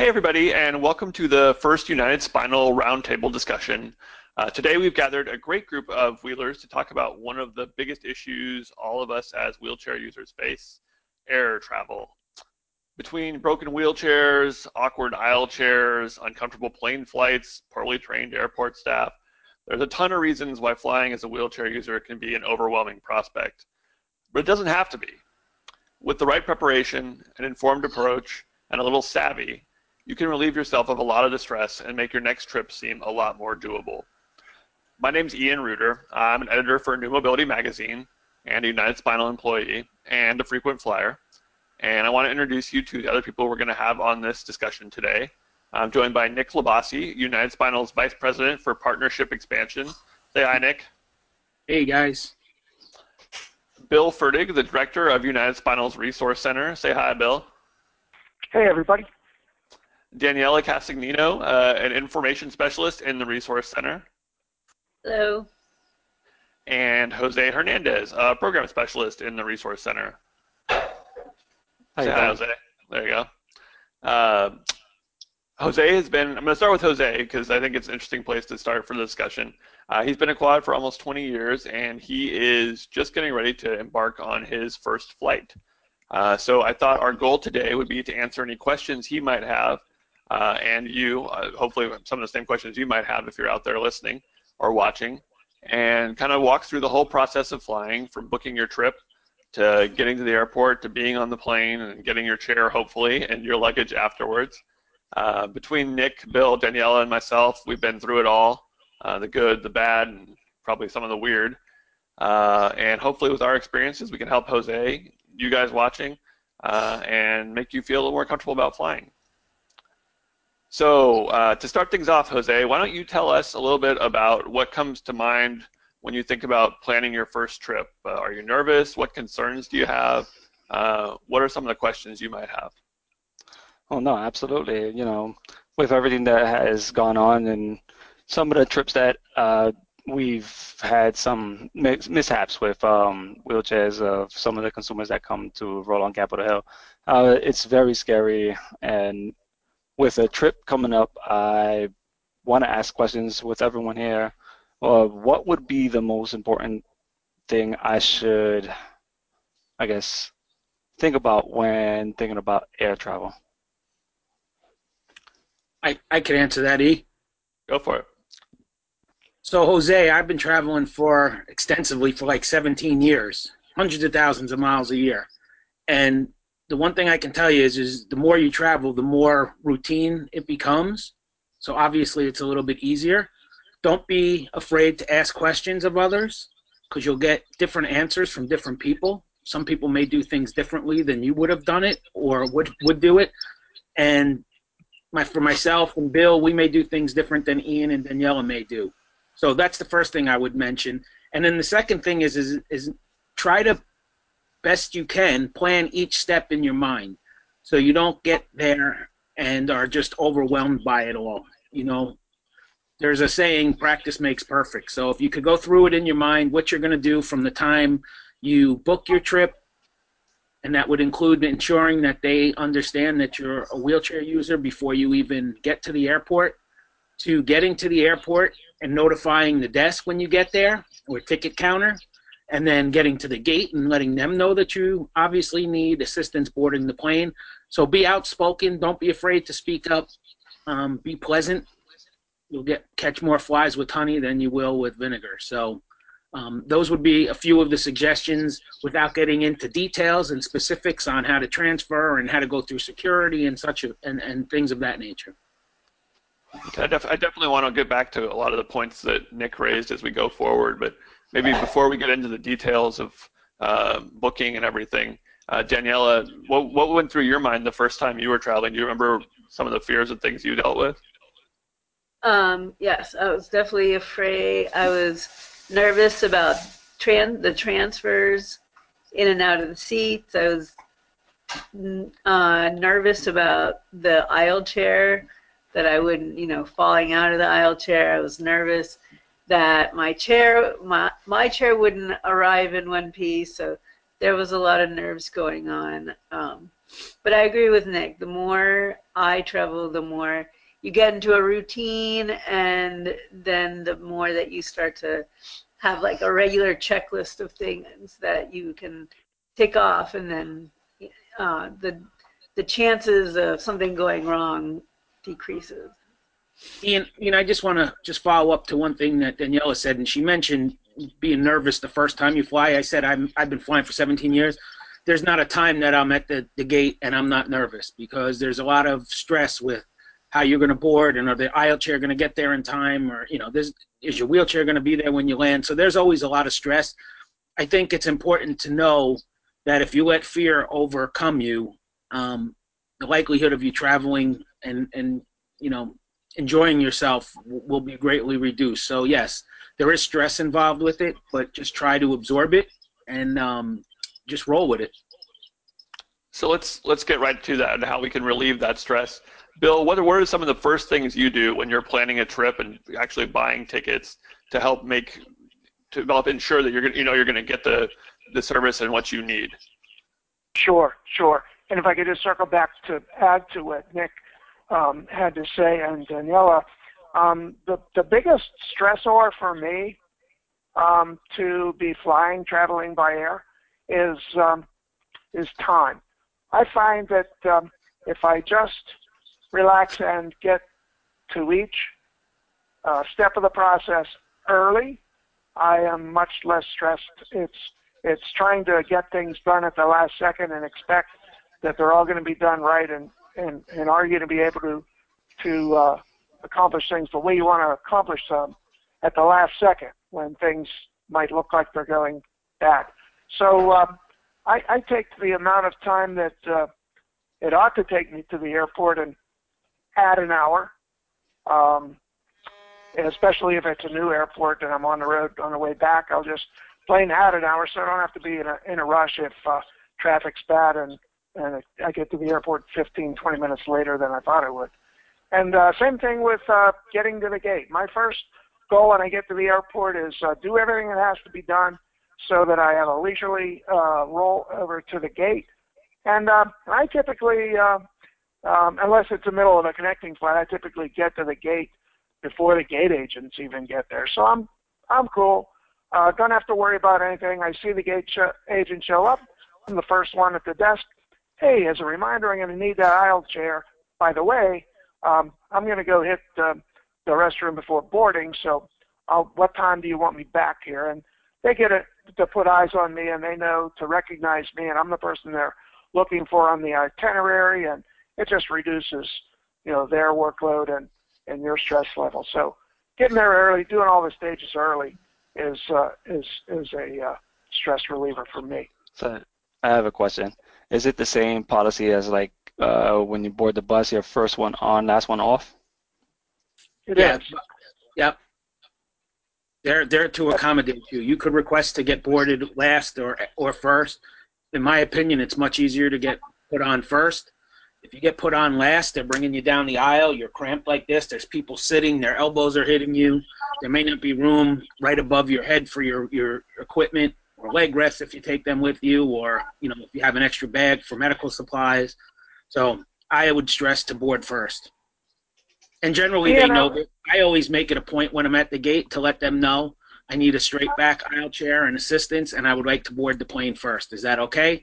Hey everybody, and welcome to the first United Spinal Roundtable discussion. Uh, today we've gathered a great group of wheelers to talk about one of the biggest issues all of us as wheelchair users face, air travel. Between broken wheelchairs, awkward aisle chairs, uncomfortable plane flights, poorly trained airport staff, there's a ton of reasons why flying as a wheelchair user can be an overwhelming prospect. But it doesn't have to be. With the right preparation, an informed approach, and a little savvy, you can relieve yourself of a lot of the stress and make your next trip seem a lot more doable. My name is Ian Ruder. I'm an editor for New Mobility Magazine and a United Spinal employee and a frequent flyer. And I want to introduce you to the other people we're going to have on this discussion today. I'm joined by Nick LiBassi, United Spinal's Vice President for Partnership Expansion. Say hi, Nick. Hey, guys. Bill Fertig, the Director of United Spinal's Resource Center. Say hi, Bill. Hey, everybody. Daniela Castagnino, uh, an information specialist in the Resource Center. Hello. And Jose Hernandez, a program specialist in the Resource Center. Hi, hi Jose. There you go. Uh, Jose has been, I'm going to start with Jose because I think it's an interesting place to start for the discussion. Uh, he's been a quad for almost 20 years and he is just getting ready to embark on his first flight. Uh, so I thought our goal today would be to answer any questions he might have uh, and you, uh, hopefully some of the same questions you might have if you're out there listening or watching, and kind of walk through the whole process of flying from booking your trip to getting to the airport to being on the plane and getting your chair, hopefully, and your luggage afterwards. Uh, between Nick, Bill, Daniela, and myself, we've been through it all, uh, the good, the bad, and probably some of the weird. Uh, and hopefully with our experiences, we can help Jose, you guys watching, uh, and make you feel a little more comfortable about flying. So uh, to start things off, Jose, why don't you tell us a little bit about what comes to mind when you think about planning your first trip? Uh, are you nervous? What concerns do you have? Uh, what are some of the questions you might have? Oh no, absolutely. You know, with everything that has gone on and some of the trips that uh, we've had some mishaps with um, wheelchairs of some of the consumers that come to roll on Capitol Hill. Uh, it's very scary and with a trip coming up, I want to ask questions with everyone here. Uh, what would be the most important thing I should, I guess, think about when thinking about air travel? I, I can answer that, E. Go for it. So, Jose, I've been traveling for extensively for like 17 years, hundreds of thousands of miles a year. And the one thing I can tell you is, is the more you travel, the more routine it becomes. So obviously, it's a little bit easier. Don't be afraid to ask questions of others because you'll get different answers from different people. Some people may do things differently than you would have done it or would would do it. And my for myself and Bill, we may do things different than Ian and Daniela may do. So that's the first thing I would mention. And then the second thing is is is try to best you can, plan each step in your mind so you don't get there and are just overwhelmed by it all. You know, there's a saying, practice makes perfect. So if you could go through it in your mind, what you're going to do from the time you book your trip, and that would include ensuring that they understand that you're a wheelchair user before you even get to the airport, to getting to the airport and notifying the desk when you get there or ticket counter and then getting to the gate and letting them know that you obviously need assistance boarding the plane. So be outspoken. Don't be afraid to speak up. Um, be pleasant. You'll get catch more flies with honey than you will with vinegar. So um, those would be a few of the suggestions without getting into details and specifics on how to transfer and how to go through security and such a, and, and things of that nature. I, def I definitely want to get back to a lot of the points that Nick raised as we go forward, but maybe before we get into the details of uh, booking and everything, uh, Daniela, what, what went through your mind the first time you were traveling? Do you remember some of the fears and things you dealt with? Um, yes, I was definitely afraid. I was nervous about tran- the transfers in and out of the seats. I was uh, nervous about the aisle chair that I wouldn't, you know, falling out of the aisle chair. I was nervous that my chair my my chair wouldn't arrive in one piece so there was a lot of nerves going on um, But I agree with Nick. The more I travel, the more you get into a routine, and then the more that you start to have like a regular checklist of things that you can tick off, and then uh, the the chances of something going wrong decreases. Ian, Ian, I just want to just follow up to one thing that Daniela said, and she mentioned being nervous the first time you fly. I said I'm, I've been flying for 17 years. There's not a time that I'm at the, the gate and I'm not nervous because there's a lot of stress with how you're going to board and are the aisle chair going to get there in time or you know is your wheelchair going to be there when you land so there's always a lot of stress i think it's important to know that if you let fear overcome you um, the likelihood of you traveling and and you know enjoying yourself will be greatly reduced so yes there is stress involved with it but just try to absorb it and um, just roll with it so let's let's get right to that and how we can relieve that stress Bill, what are, what are some of the first things you do when you're planning a trip and actually buying tickets to help make to help ensure that you're gonna you know you're going to get the the service and what you need? Sure, sure. And if I could just circle back to add to what Nick um, had to say and Daniela, um, the the biggest stressor for me um, to be flying, traveling by air, is um, is time. I find that um, if I just relax and get to each uh, step of the process early, I am much less stressed. It's it's trying to get things done at the last second and expect that they're all going to be done right and and and are you going to be able to to uh, accomplish things the way you want to accomplish them at the last second when things might look like they're going bad. So um, I, I take the amount of time that uh, it ought to take me to the airport and add an hour, um, especially if it's a new airport and I'm on the road on the way back. I'll just plain add an hour so I don't have to be in a in a rush if uh, traffic's bad and and I get to the airport 15, 20 minutes later than I thought I would. And uh, same thing with uh, getting to the gate. My first goal when I get to the airport is uh, do everything that has to be done so that I have a leisurely uh, roll over to the gate. And uh, I typically uh, um, unless it's the middle of a connecting flight, I typically get to the gate before the gate agents even get there. So I'm I'm cool. Uh, don't have to worry about anything. I see the gate sh- agent show up. I'm the first one at the desk. Hey, as a reminder, I'm going to need that aisle chair. By the way, um, I'm going to go hit uh, the restroom before boarding. So, I'll, what time do you want me back here? And they get it to put eyes on me, and they know to recognize me, and I'm the person they're looking for on the itinerary. And it just reduces, you know, their workload and, and your stress level. So getting there early, doing all the stages early is uh, is is a uh, stress reliever for me. So I have a question. Is it the same policy as like uh, when you board the bus, your first one on, last one off? It yeah. is. Yep. They're there to accommodate you. You could request to get boarded last or or first. In my opinion, it's much easier to get put on first if you get put on last, they're bringing you down the aisle. You're cramped like this. There's people sitting. Their elbows are hitting you. There may not be room right above your head for your, your equipment or leg rests if you take them with you, or you know if you have an extra bag for medical supplies. So I would stress to board first. And generally, Yeah, they know. That I always make it a point when I'm at the gate to let them know I need a straight back aisle chair and assistance, and I would like to board the plane first. Is that okay?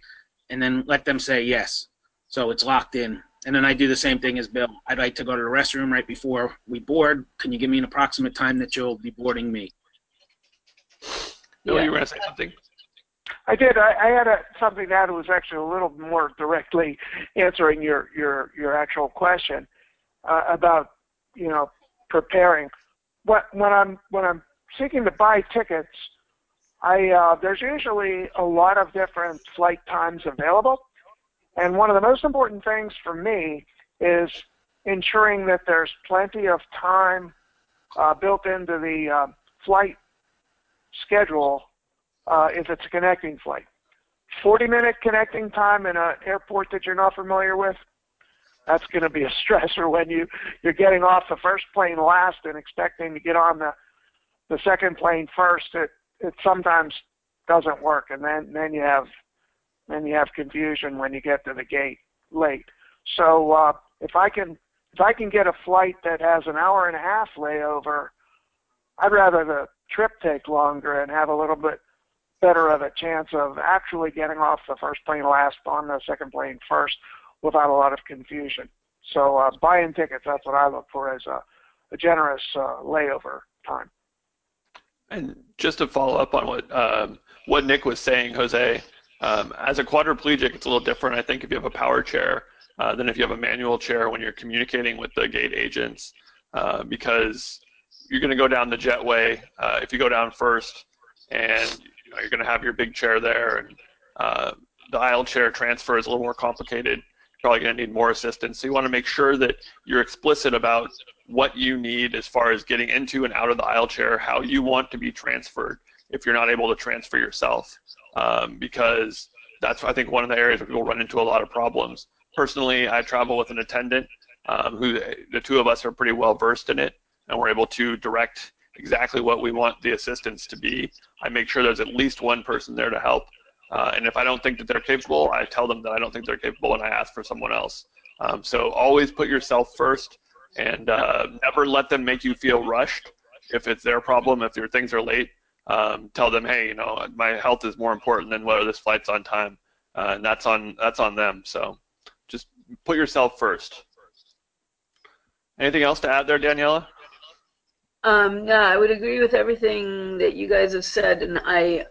And then let them say yes. So it's locked in. And then I do the same thing as Bill. I'd like to go to the restroom right before we board. Can you give me an approximate time that you'll be boarding me? Bill, Yeah. you were going to say something? I did. I, I had a, something that was actually a little more directly answering your your your actual question uh, about you know preparing. What when I'm when I'm seeking to buy tickets, I uh, there's usually a lot of different flight times available, and one of the most important things for me is ensuring that there's plenty of time uh, built into the uh, flight schedule uh, if it's a connecting flight. 40 minute connecting time in an airport that you're not familiar with, that's going to be a stressor when you, you're getting off the first plane last and expecting to get on the, the second plane first. It, it sometimes doesn't work, and then, then you have then you have confusion when you get to the gate. late. So uh, if I can if I can get a flight that has an hour and a half layover, I'd rather the trip take longer and have a little bit better of a chance of actually getting off the first plane last on the second plane first without a lot of confusion. So uh, buying tickets, that's what I look for as a, a generous uh, layover time. And just to follow up on what um, what Nick was saying, Jose, um, as a quadriplegic, it's a little different. I think if you have a power chair uh, than if you have a manual chair when you're communicating with the gate agents, uh, because you're going to go down the jetway. Uh, if you go down first, and know, you're going to have your big chair there, and uh, the aisle chair transfer is a little more complicated. You're probably going to need more assistance. So you want to make sure that you're explicit about what you need as far as getting into and out of the aisle chair, how you want to be transferred if you're not able to transfer yourself, um, because that's I think one of the areas where people run into a lot of problems. Personally, I travel with an attendant um, who the two of us are pretty well versed in it, and we're able to direct exactly what we want the assistance to be. I make sure there's at least one person there to help. Uh, and if I don't think that they're capable, I tell them that I don't think they're capable and I ask for someone else. Um, so always put yourself first and uh, never let them make you feel rushed. If it's their problem, if your things are late, um, tell them, hey, you know, my health is more important than whether this flight's on time, uh, and that's on that's on them. So just put yourself first. Anything else to add there, Daniela? Um, yeah, I would agree with everything that you guys have said, and I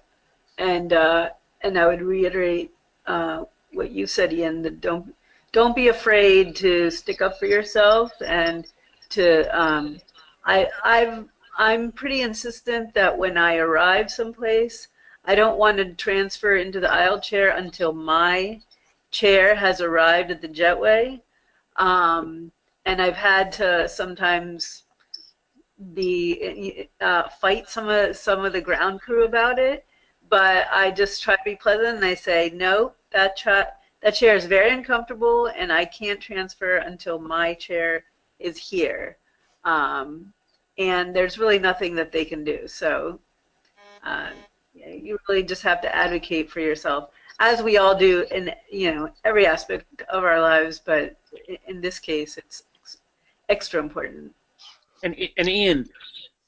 and uh, and I would reiterate uh, what you said, Ian. That don't don't be afraid to stick up for yourself and to um, I I've I'm pretty insistent that when I arrive someplace, I don't want to transfer into the aisle chair until my chair has arrived at the jetway. Um, and I've had to sometimes be uh, fight some of some of the ground crew about it, but I just try to be pleasant and I say no. That cha- that chair is very uncomfortable and I can't transfer until my chair is here. Um, and there's really nothing that they can do. So uh, you really just have to advocate for yourself, as we all do in you know every aspect of our lives. But in this case, it's extra important. And and Ian,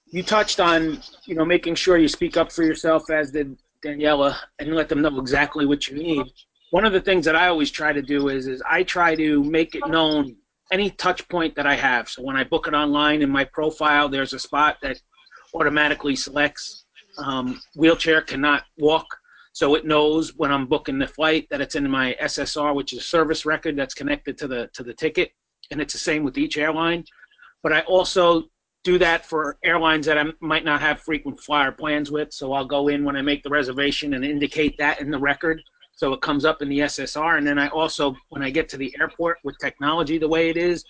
you touched on you know making sure you speak up for yourself, as did Daniela, and let them know exactly what you need. One of the things that I always try to do is is I try to make it known any touch point that I have. So when I book it online in my profile, there's a spot that automatically selects um, wheelchair cannot walk. So it knows when I'm booking the flight that it's in my SSR, which is a service record that's connected to the to the ticket, and it's the same with each airline. But I also do that for airlines that I might not have frequent flyer plans with. So I'll go in when I make the reservation and indicate that in the record so it comes up in the SSR. And then I also, when I get to the airport with technology the way it is,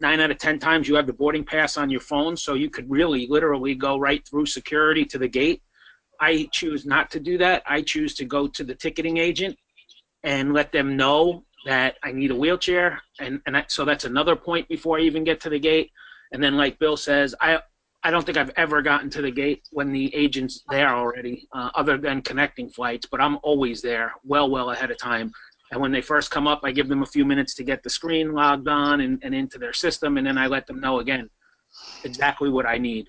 nine out of 10 times you have the boarding pass on your phone. So you could really literally go right through security to the gate. I choose not to do that. I choose to go to the ticketing agent and let them know that I need a wheelchair. And, and I, so that's another point before I even get to the gate. And then, like Bill says, I I don't think I've ever gotten to the gate when the agent's there already, uh, other than connecting flights. But I'm always there, well, well ahead of time. And when they first come up, I give them a few minutes to get the screen logged on and, and into their system, and then I let them know again exactly what I need.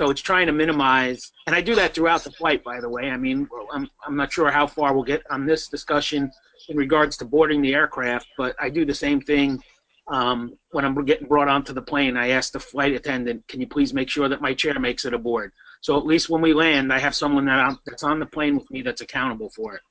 So it's trying to minimize, and I do that throughout the flight, by the way. I mean, I'm, I'm not sure how far we'll get on this discussion in regards to boarding the aircraft, but I do the same thing um, when I'm getting brought onto the plane, I ask the flight attendant, "Can you please make sure that my chair makes it aboard?" So at least when we land, I have someone that I'm, that's on the plane with me that's accountable for it.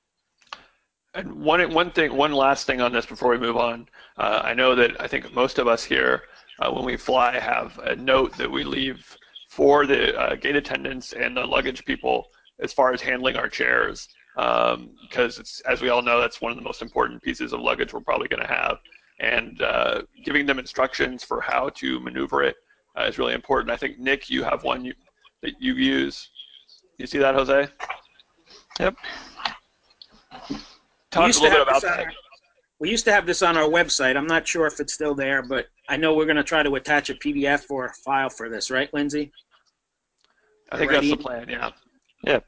And one one thing, one last thing on this before we move on. Uh, I know that I think most of us here, uh, when we fly, have a note that we leave for the uh, gate attendants and the luggage people as far as handling our chairs, because um, it's as we all know, that's one of the most important pieces of luggage we're probably going to have and uh, giving them instructions for how to maneuver it uh, is really important. I think Nick, you have one you, that you use. You see that, Jose? Yep. Talk a little bit about that. Our, we used to have this on our website. I'm not sure if it's still there, but I know we're going to try to attach a PDF or a file for this, right, Lindsay? I think that's the plan. Yeah. Yep.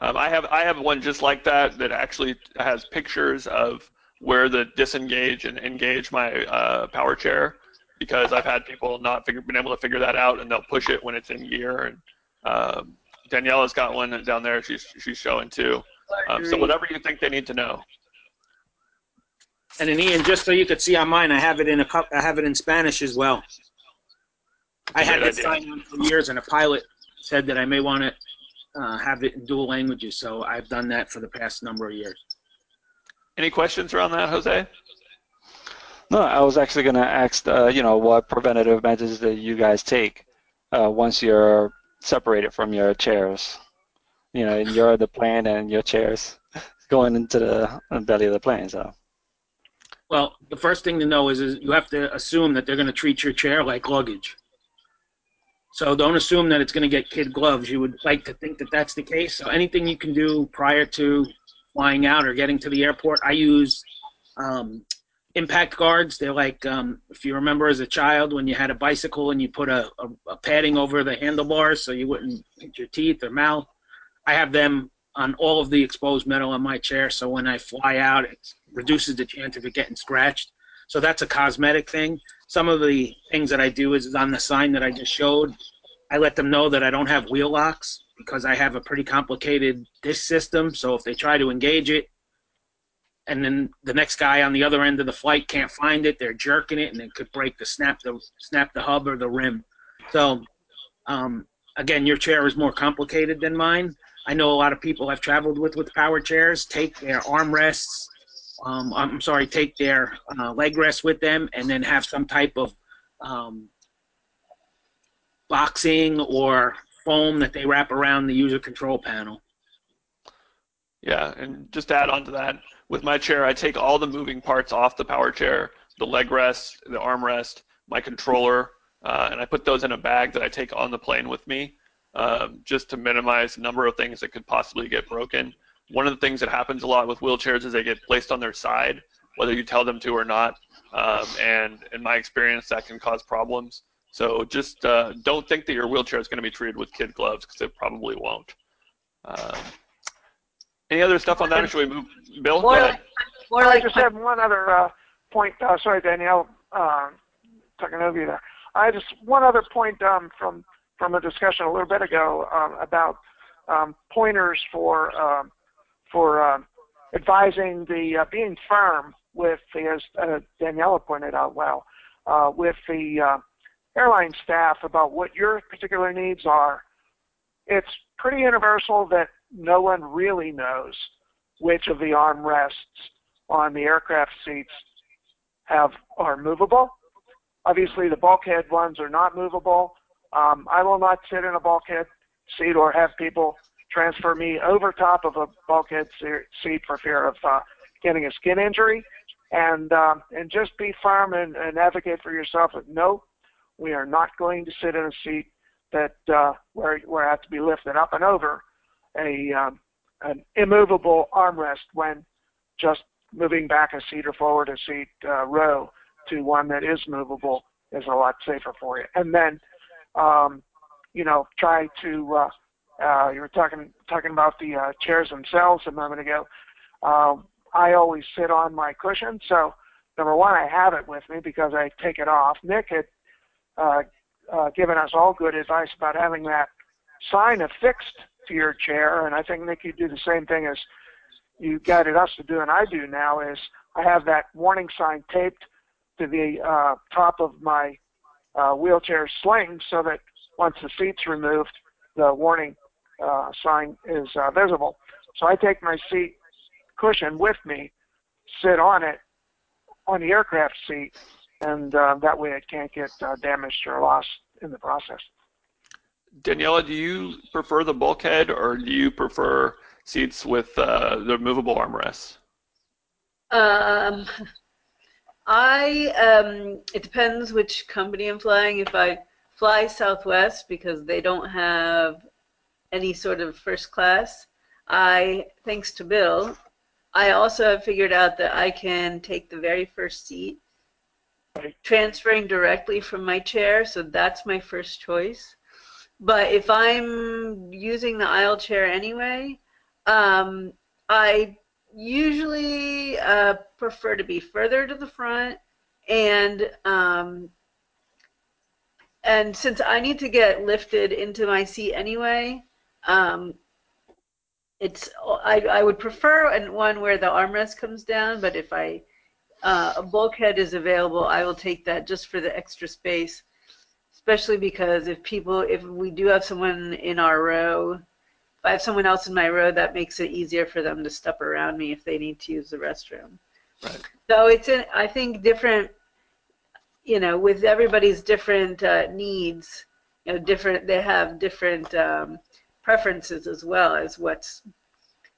Um, I have I have one just like that that actually has pictures of where to disengage and engage my uh, power chair because I've had people not figure, been able to figure that out, and they'll push it when it's in gear. And um, Daniela's got one down there. She's she's showing too. Um, so whatever you think they need to know. And then Ian, just so you could see on mine, I have it in a cup. I have it in Spanish as well. I had Great this idea. sign on for years, and a pilot said that I may want to uh, have it in dual languages. So I've done that for the past number of years. Any questions around that, Jose? No, I was actually going to ask, uh, you know, what preventative measures that you guys take uh, once you're separated from your chairs. You know, and you're the plane and your chairs going into the belly of the plane. So, Well, the first thing to know is, is you have to assume that they're going to treat your chair like luggage. So don't assume that it's going to get kid gloves. You would like to think that that's the case. So anything you can do prior to flying out or getting to the airport, I use um, impact guards. They're like, um, if you remember as a child when you had a bicycle and you put a, a, a padding over the handlebars so you wouldn't hit your teeth or mouth. I have them on all of the exposed metal on my chair, so when I fly out, it reduces the chance of it getting scratched. So that's a cosmetic thing. Some of the things that I do is on the sign that I just showed. I let them know that I don't have wheel locks because I have a pretty complicated disc system. So if they try to engage it, and then the next guy on the other end of the flight can't find it, they're jerking it, and it could break the snap the snap the hub or the rim. So um, again, your chair is more complicated than mine. I know a lot of people I've traveled with with power chairs take their armrests. Um, I'm sorry, take their uh, leg rest with them, and then have some type of um, boxing or foam that they wrap around the user control panel. Yeah, and just add on to that, with my chair, I take all the moving parts off the power chair, the leg rest, the arm rest, my controller, uh, and I put those in a bag that I take on the plane with me, um, just to minimize the number of things that could possibly get broken. One of the things that happens a lot with wheelchairs is they get placed on their side, whether you tell them to or not, um, and in my experience, that can cause problems. So just uh, don't think that your wheelchair is going to be treated with kid gloves because it probably won't. Um, any other stuff on that, or should we move? Bill, go ahead. like, I just had one other uh, point. Uh, sorry, Danielle, uh, talking over you there. I just one other point um, from from a discussion a little bit ago um, about um, pointers for um, for um, advising the uh, being firm with the, as uh, Daniela pointed out well, uh, with the uh, airline staff about what your particular needs are. It's pretty universal that no one really knows which of the armrests on the aircraft seats have are movable. Obviously, the bulkhead ones are not movable. Um, I will not sit in a bulkhead seat or have people transfer me over top of a bulkhead seat for fear of uh, getting a skin injury. And um, and just be firm and, and advocate for yourself. That no, we are not going to sit in a seat that uh, where where I have to be lifted up and over a um, an immovable armrest when just moving back a seat or forward a seat uh, row to one that is movable is a lot safer for you. And then, um, you know, try to. Uh, uh, you were talking talking about the uh, chairs themselves a moment ago. Um, I always sit on my cushion, so number one, I have it with me because I take it off. Nick had uh, uh, given us all good advice about having that sign affixed to your chair, and I think Nick, you do the same thing as you guided us to do, and I do now. Is I have that warning sign taped to the uh, top of my uh, wheelchair sling, so that once the seat's removed, the warning uh, sign is uh, visible. So I take my seat cushion with me, sit on it on the aircraft seat, and uh, that way it can't get uh, damaged or lost in the process. Daniela, do you prefer the bulkhead or do you prefer seats with uh, the movable armrests? Um, I um, it depends which company I'm flying. If I fly Southwest because they don't have any sort of first class, I thanks to Bill, I also have figured out that I can take the very first seat, transferring directly from my chair. So that's my first choice. But if I'm using the aisle chair anyway, um, I usually uh, prefer to be further to the front, and um, and since I need to get lifted into my seat anyway, um, it's I, I would prefer one where the armrest comes down, but if I uh, a bulkhead is available, I will take that just for the extra space. Especially because if people, if we do have someone in our row, if I have someone else in my row, that makes it easier for them to step around me if they need to use the restroom. Right. So it's, in, I think, different, you know, with everybody's different uh, needs, you know, different, they have different um, preferences as well as what's,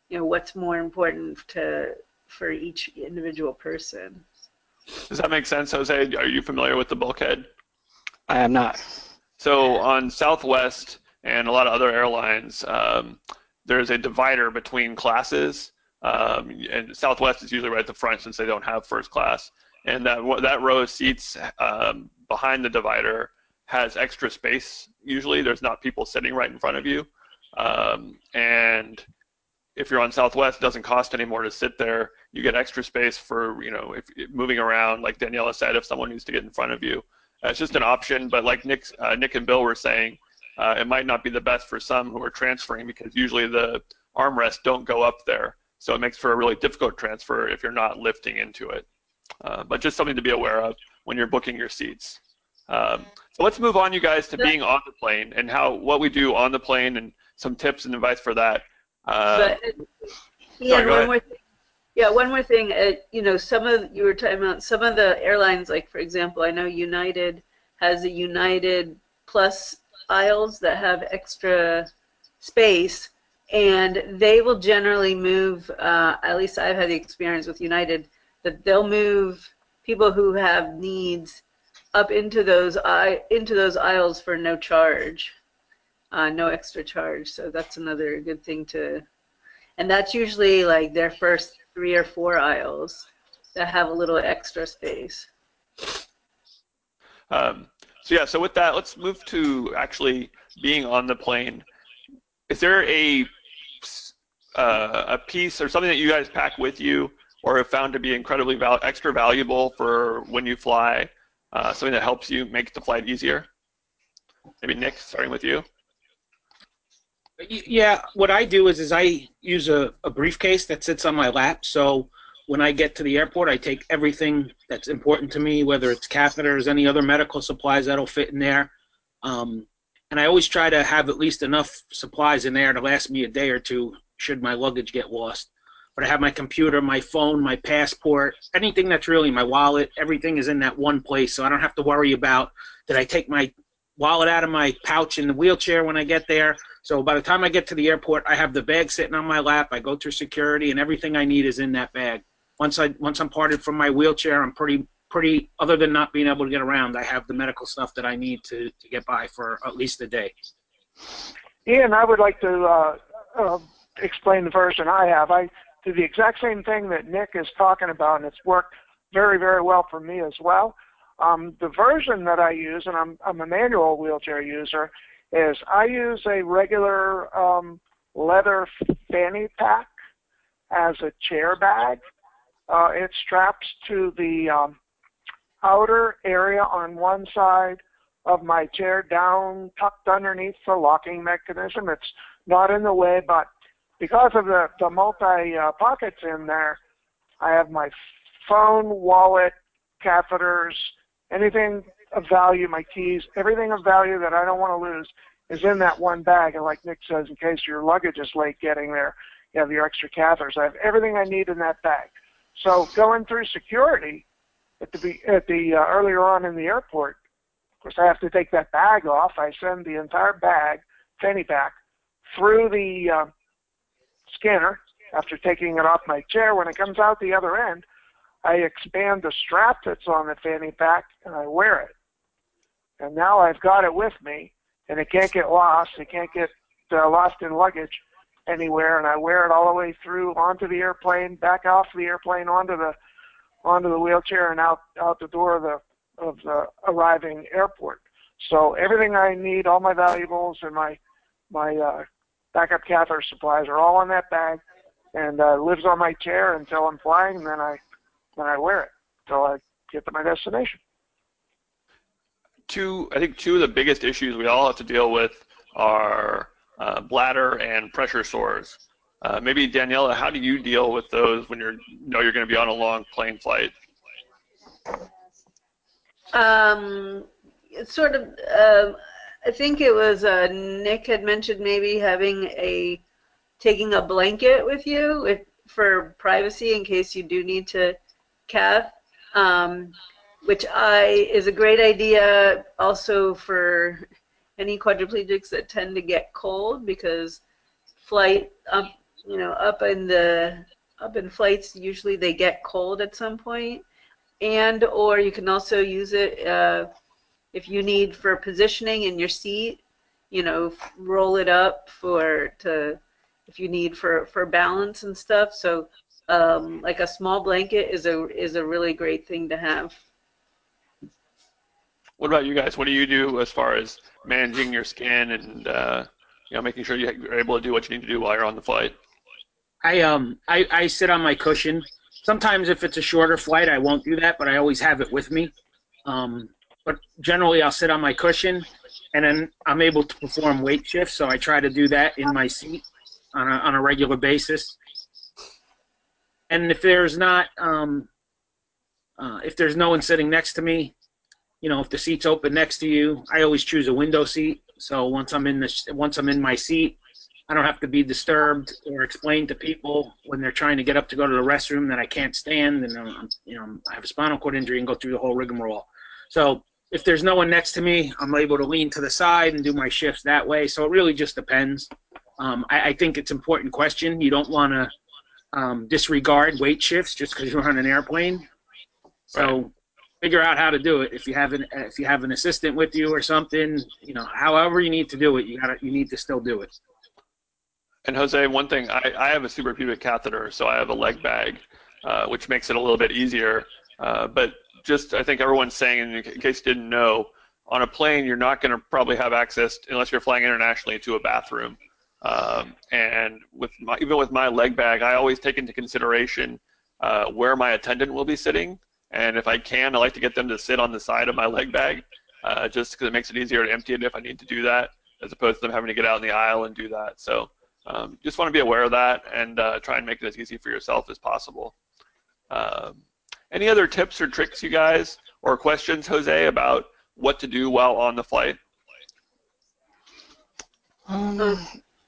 you know, what's more important to for each individual person. Does that make sense, Jose? Are you familiar with the bulkhead? I am not. So on Southwest and a lot of other airlines, um, there's a divider between classes. Um, and Southwest is usually right at the front since they don't have first class. And that that row of seats um, behind the divider has extra space. Usually, there's not people sitting right in front of you. Um, and if you're on Southwest, it doesn't cost any more to sit there. You get extra space for, you know, if moving around, like Daniela said, if someone needs to get in front of you. Uh, it's just an option, but like Nick, uh, Nick and Bill were saying, uh, it might not be the best for some who are transferring because usually the armrests don't go up there. So it makes for a really difficult transfer if you're not lifting into it. Uh, but just something to be aware of when you're booking your seats. Um, so let's move on, you guys, to being on the plane and how what we do on the plane and some tips and advice for that. Uh, but yeah, sorry, one more thing. Yeah, one more thing. Uh, you know, some of you were talking about some of the airlines, like for example, I know United has a United Plus aisles that have extra space, and they will generally move. Uh, at least I've had the experience with United that they'll move people who have needs up into those into those aisles for no charge uh, no extra charge. So that's another good thing to, and that's usually like their first three or four aisles that have a little extra space. Um, so yeah, so with that, let's move to actually being on the plane. Is there a uh, a piece or something that you guys pack with you or have found to be incredibly val extra valuable for when you fly, uh, something that helps you make the flight easier? Maybe Nick, starting with you. Yeah, what I do is is I use a, a briefcase that sits on my lap. So when I get to the airport, I take everything that's important to me, whether it's catheters, any other medical supplies that'll fit in there. Um, and I always try to have at least enough supplies in there to last me a day or two should my luggage get lost. But I have my computer, my phone, my passport, anything that's really my wallet, everything is in that one place. So I don't have to worry about did I take my wallet out of my pouch in the wheelchair when I get there. So by the time I get to the airport, I have the bag sitting on my lap. I go through security, and everything I need is in that bag. Once I once I'm parted from my wheelchair, I'm pretty pretty. Other than not being able to get around, I have the medical stuff that I need to to get by for at least a day. Ian, I would like to uh, uh, explain the version I have. I do the exact same thing that Nick is talking about, and it's worked very very well for me as well. Um, the version that I use, and I'm, I'm a manual wheelchair user, is I use a regular um, leather fanny pack as a chair bag. Uh, it straps to the um, outer area on one side of my chair down tucked underneath the locking mechanism. It's not in the way, but because of the, the multi uh, pockets in there, I have my phone, wallet, catheters, anything of value, my keys, everything of value that I don't want to lose is in that one bag. And like Nick says, in case your luggage is late getting there, you have your extra catheters. I have everything I need in that bag. So going through security at the at the uh, earlier on in the airport, of course I have to take that bag off. I send the entire bag, fanny pack, through the uh, scanner after taking it off my chair. When it comes out the other end, I expand the strap that's on the fanny pack and I wear it. And now I've got it with me and it can't get lost. It can't get uh, lost in luggage anywhere and I wear it all the way through onto the airplane, back off the airplane onto the onto the wheelchair and out out the door of the of the arriving airport. So everything I need, all my valuables and my my uh, backup catheter supplies are all in that bag. and uh, lives on my chair until I'm flying, and then I then I wear it until I get to my destination. Two, I think two of the biggest issues we all have to deal with are uh, bladder and pressure sores. Uh, maybe Daniela, how do you deal with those when you're you know you're going to be on a long plane flight? Um, sort of. Uh, I think it was uh, Nick had mentioned maybe having a taking a blanket with you if, for privacy in case you do need to cath, um, which I is a great idea also for any quadriplegics that tend to get cold because flight up you know up in the up in flights usually they get cold at some point. And or you can also use it uh, if you need for positioning in your seat you know roll it up for to if you need for for balance and stuff. So um, like a small blanket is a is a really great thing to have What about you guys? What do you do as far as managing your skin and uh, you know making sure you're able to do what you need to do while you're on the flight? I um I, I sit on my cushion. Sometimes if it's a shorter flight, I won't do that, but I always have it with me. Um, but generally, I'll sit on my cushion, and then I'm able to perform weight shifts. So I try to do that in my seat on a on a regular basis. And if there's not um, uh, if there's no one sitting next to me, you know, if the seat's open next to you, I always choose a window seat. So once I'm in the once I'm in my seat, I don't have to be disturbed or explain to people when they're trying to get up to go to the restroom that I can't stand and I'm, you know I have a spinal cord injury and go through the whole rigmarole. So if there's no one next to me, I'm able to lean to the side and do my shifts that way. So it really just depends. Um, I, I, think it's important question. You don't want to um, disregard weight shifts just because you're on an airplane. So. Figure out how to do it. If you have an if you have an assistant with you or something, you know, however you need to do it, you gotta you need to still do it. And Jose, one thing, I, I have a suprapubic catheter, so I have a leg bag, uh, which makes it a little bit easier. Uh, but just, I think everyone's saying, in case you didn't know, on a plane, you're not going to probably have access, unless you're flying internationally, to a bathroom. Um, and with my, even with my leg bag, I always take into consideration uh, where my attendant will be sitting. And if I can, I like to get them to sit on the side of my leg bag, uh, just because it makes it easier to empty it if I need to do that, as opposed to them having to get out in the aisle and do that. So um, just want to be aware of that and uh, try and make it as easy for yourself as possible. Um, any other tips or tricks, you guys, or questions, Jose, about what to do while on the flight? Um,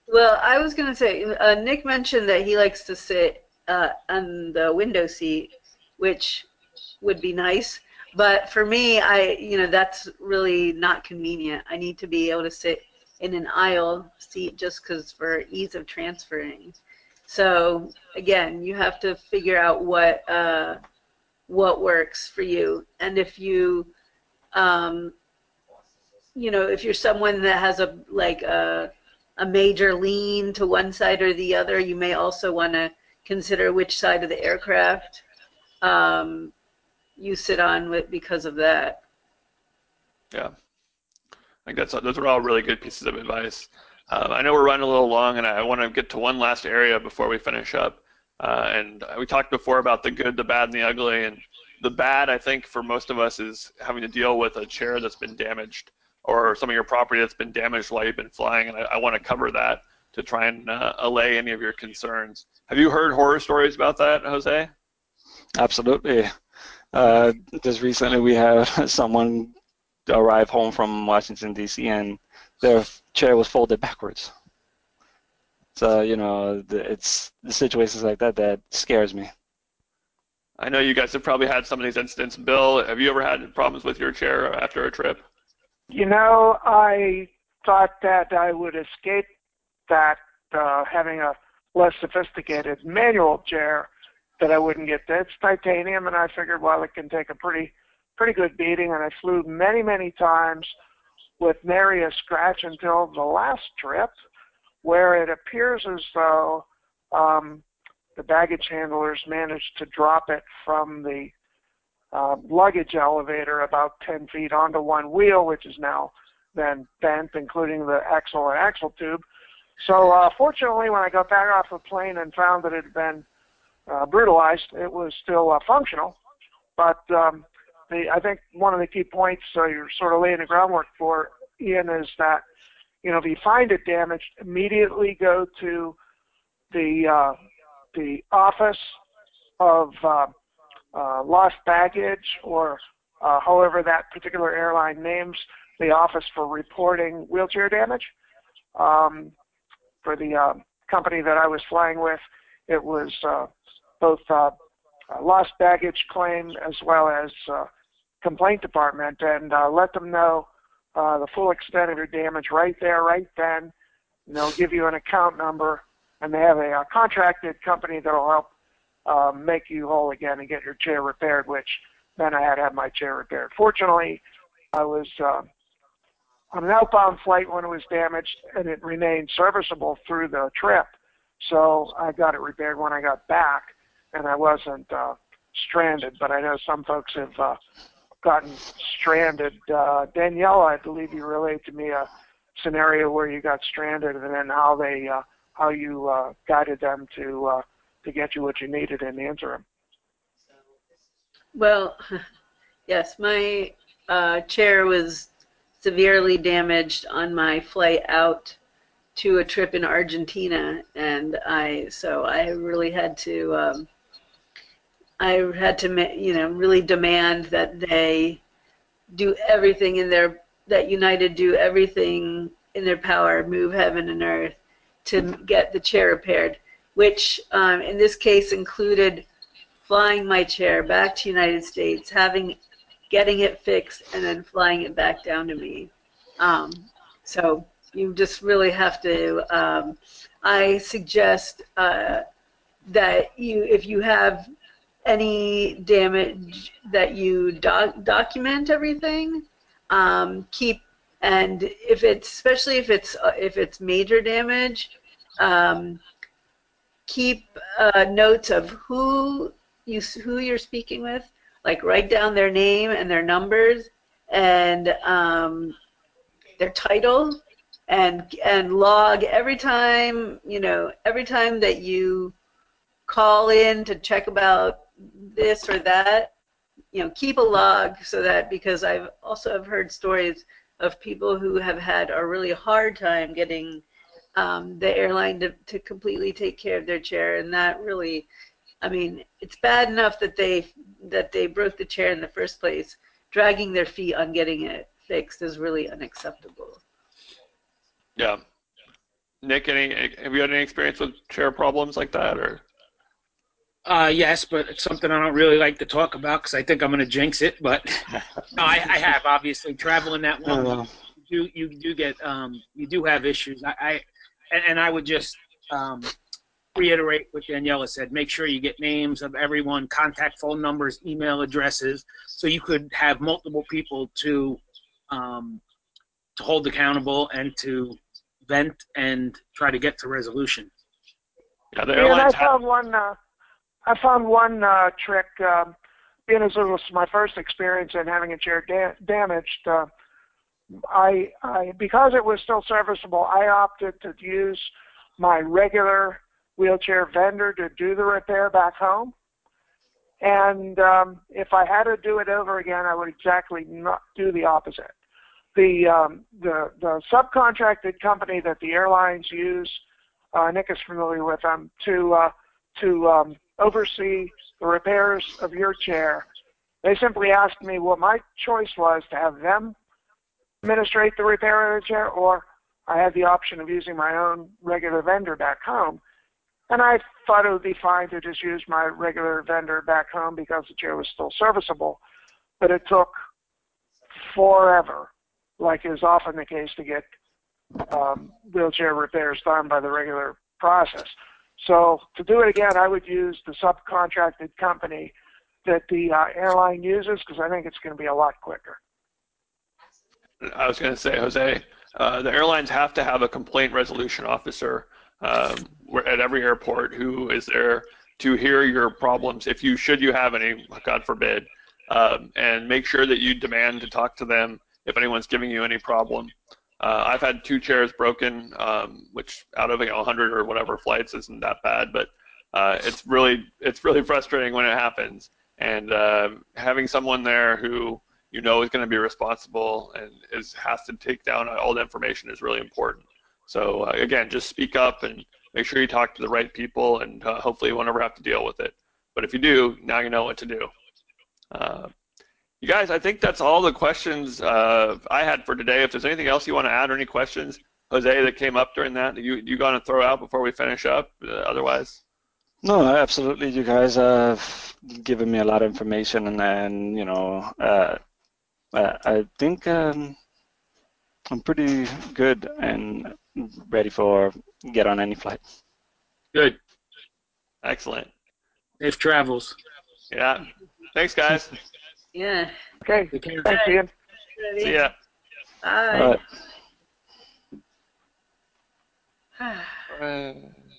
well, I was going to say, uh, Nick mentioned that he likes to sit uh, on the window seat, which would be nice. But for me, I, you know, that's really not convenient. I need to be able to sit in an aisle seat just because for ease of transferring. So again, you have to figure out what uh, what works for you, and if you um, you know if you're someone that has a like a a major lean to one side or the other, you may also want to consider which side of the aircraft um, you sit on with because of that. Yeah. I think that's those are all really good pieces of advice. Um, I know we're running a little long, and I want to get to one last area before we finish up. Uh, and we talked before about the good, the bad, and the ugly. And the bad, I think, for most of us is having to deal with a chair that's been damaged or some of your property that's been damaged while you've been flying. And I, I want to cover that to try and uh, allay any of your concerns. Have you heard horror stories about that, Jose? Absolutely. Uh, just recently, we had someone arrive home from Washington D.C. and their chair was folded backwards. So you know, it's the situations like that that scares me. I know you guys have probably had some of these incidents. Bill, have you ever had problems with your chair after a trip? You know, I thought that I would escape that uh, having a less sophisticated manual chair that I wouldn't get that. It's titanium, and I figured, well, it can take a pretty pretty good beating, and I flew many, many times with nary a scratch until the last trip, where it appears as though um, the baggage handlers managed to drop it from the uh, luggage elevator about 10 feet onto one wheel, which is now then bent, including the axle and axle tube. So uh, fortunately, when I got back off the plane and found that it had been uh, brutalized, it was still uh, functional. But um, the, I think one of the key points uh, you're sort of laying the groundwork for, Ian, is that you know if you find it damaged, immediately go to the uh, the office of uh, uh, lost baggage or uh, however that particular airline names the office for reporting wheelchair damage. Um, for the uh, company that I was flying with, it was uh, both uh, lost baggage claim as well as uh, complaint department, and uh, let them know uh, the full extent of your damage right there, right then. And they'll give you an account number, and they have a, a contracted company that'll help uh, make you whole again and get your chair repaired. Which then I had to have my chair repaired. Fortunately, I was uh, on an outbound flight when it was damaged, and it remained serviceable through the trip. So I got it repaired when I got back, and I wasn't uh, stranded. But I know some folks have uh, gotten stranded. Uh, Daniela, I believe you relayed to me a scenario where you got stranded, and then how they uh, how you uh, guided them to uh, to get you what you needed in the interim. Well, yes, my uh, chair was severely damaged on my flight out to a trip in Argentina, and I so I really had to um, I had to you know really demand that they do everything in their that United do everything in their power, move heaven and earth to get the chair repaired, which um, in this case included flying my chair back to United States, having getting it fixed, and then flying it back down to me. Um, so you just really have to. Um, I suggest uh, that you, if you have any damage, that you doc document everything. Um, keep and if it's especially if it's uh, if it's major damage, um, keep uh, notes of who you who you're speaking with. Like write down their name and their numbers and um, their title and and log every time you know every time that you call in to check about this or that you know keep a log so that because I've also have heard stories of people who have had a really hard time getting um, the airline to, to completely take care of their chair. And that really I mean it's bad enough that they that they broke the chair in the first place. Dragging their feet on getting it fixed is really unacceptable. Yeah. Nick any have you had any experience with chair problems like that or uh, yes, but it's something I don't really like to talk about because I think I'm going to jinx it. But no, I, I, have obviously traveling that long. You you do get um, you do have issues. I, I and, and, I would just um, reiterate what Daniela said. Make sure you get names of everyone, contact phone numbers, email addresses, so you could have multiple people to um, to hold accountable and to vent and try to get to resolution. Yeah, the airlines yeah, I found one. Uh, I found one uh, trick, um, being as it was my first experience in having a chair da- damaged. Uh, I, I because it was still serviceable, I opted to use my regular wheelchair vendor to do the repair back home. And um, if I had to do it over again, I would exactly not do the opposite. The um, the the subcontracted company that the airlines use, uh, Nick is familiar with them to uh, to um, oversee the repairs of your chair. They simply asked me what my choice was to have them administrate the repair of the chair or I had the option of using my own regular vendor back home. And I thought it would be fine to just use my regular vendor back home because the chair was still serviceable. But it took forever, like is often the case, to get um, wheelchair repairs done by the regular process. So to do it again, I would use the subcontracted company that the uh, airline uses because I think it's going to be a lot quicker. I was going to say, Jose, uh, the airlines have to have a complaint resolution officer um, at every airport who is there to hear your problems if you should you have any, God forbid, um, and make sure that you demand to talk to them if anyone's giving you any problem. Uh, I've had two chairs broken, um, which out of you know 100 or whatever flights isn't that bad, but uh, it's really it's really frustrating when it happens. And uh, having someone there who you know is going to be responsible and is has to take down all the information is really important. So uh, again, just speak up and make sure you talk to the right people, and uh, hopefully you won't ever have to deal with it. But if you do, now you know what to do. You guys, I think that's all the questions uh, I had for today. If there's anything else you want to add or any questions, Jose, that came up during that, that you you going to throw out before we finish up? Uh, otherwise. No, absolutely. You guys have given me a lot of information, and, and you know, uh, uh, I think um, I'm pretty good and ready for get on any flight. Good. Excellent. Safe travels. Yeah. Thanks, guys. Yeah. Okay. Take care. Thanks, Ian. Ready? See ya. Bye. All right. Uh,